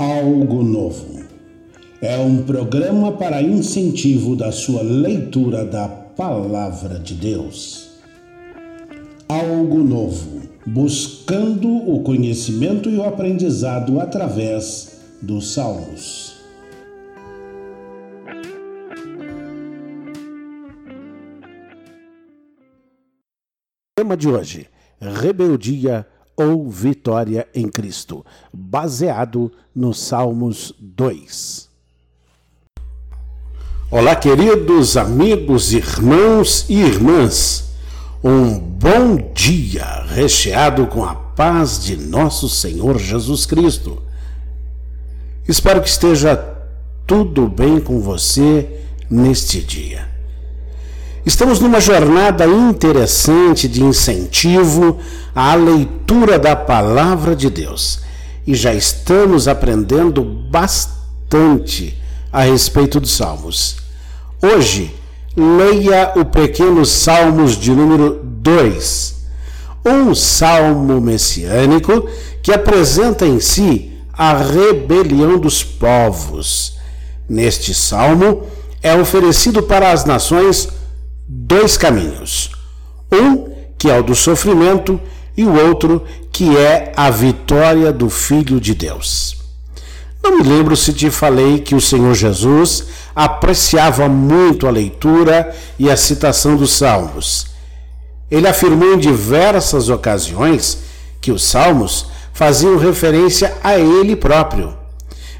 Algo Novo. É um programa para incentivo da sua leitura da Palavra de Deus. Algo Novo. Buscando o conhecimento e o aprendizado através dos Salmos. Tema de hoje: Rebeldia ou vitória em Cristo, baseado nos Salmos 2. Olá, queridos amigos, irmãos e irmãs. Um bom dia recheado com a paz de nosso Senhor Jesus Cristo. Espero que esteja tudo bem com você neste dia. Estamos numa jornada interessante de incentivo à leitura da palavra de Deus e já estamos aprendendo bastante a respeito dos Salmos. Hoje, leia o pequeno Salmos de número 2, um salmo messiânico que apresenta em si a rebelião dos povos. Neste salmo é oferecido para as nações dois caminhos. Um que é o do sofrimento e o outro que é a vitória do Filho de Deus. Não me lembro se te falei que o Senhor Jesus apreciava muito a leitura e a citação dos Salmos. Ele afirmou em diversas ocasiões que os Salmos faziam referência a ele próprio.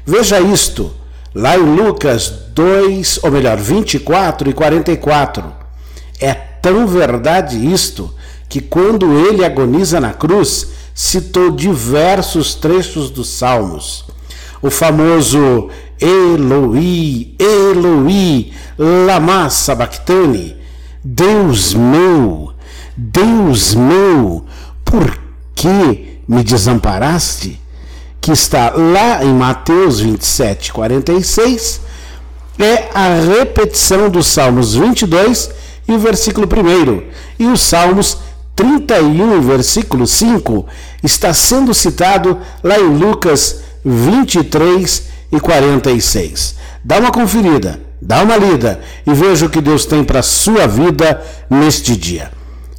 Veja isto, lá em Lucas 2, ou melhor, 24 e 44. É tão verdade isto que quando ele agoniza na cruz, citou diversos trechos dos Salmos. O famoso Eloi, Eloi, lama sabachthani, Deus meu, Deus meu, por que me desamparaste? Que está lá em Mateus 27, 46, é a repetição dos Salmos 22 e o versículo 1. E os Salmos 31, versículo 5, está sendo citado lá em Lucas 23 e 46. Dá uma conferida, dá uma lida e veja o que Deus tem para a sua vida neste dia.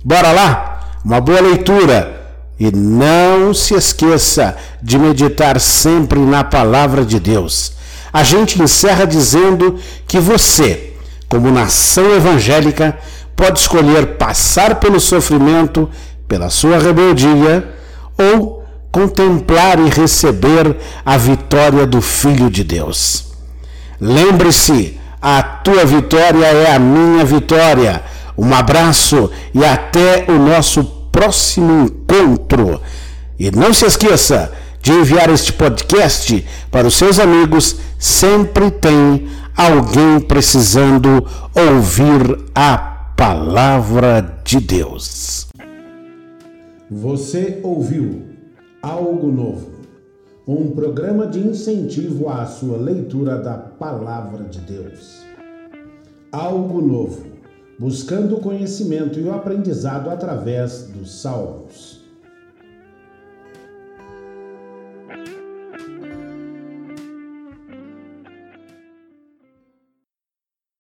Bora lá? Uma boa leitura. E não se esqueça de meditar sempre na palavra de Deus. A gente encerra dizendo que você, como nação evangélica, pode escolher passar pelo sofrimento, pela sua rebeldia, ou contemplar e receber a vitória do Filho de Deus. Lembre-se, a tua vitória é a minha vitória. Um abraço e até o nosso próximo encontro. E não se esqueça de enviar este podcast para os seus amigos. Sempre tem alguém precisando ouvir a palavra de Deus. Você ouviu Algo Novo, um programa de incentivo à sua leitura da palavra de Deus. Algo Novo, buscando o conhecimento e o aprendizado através dos Salmos.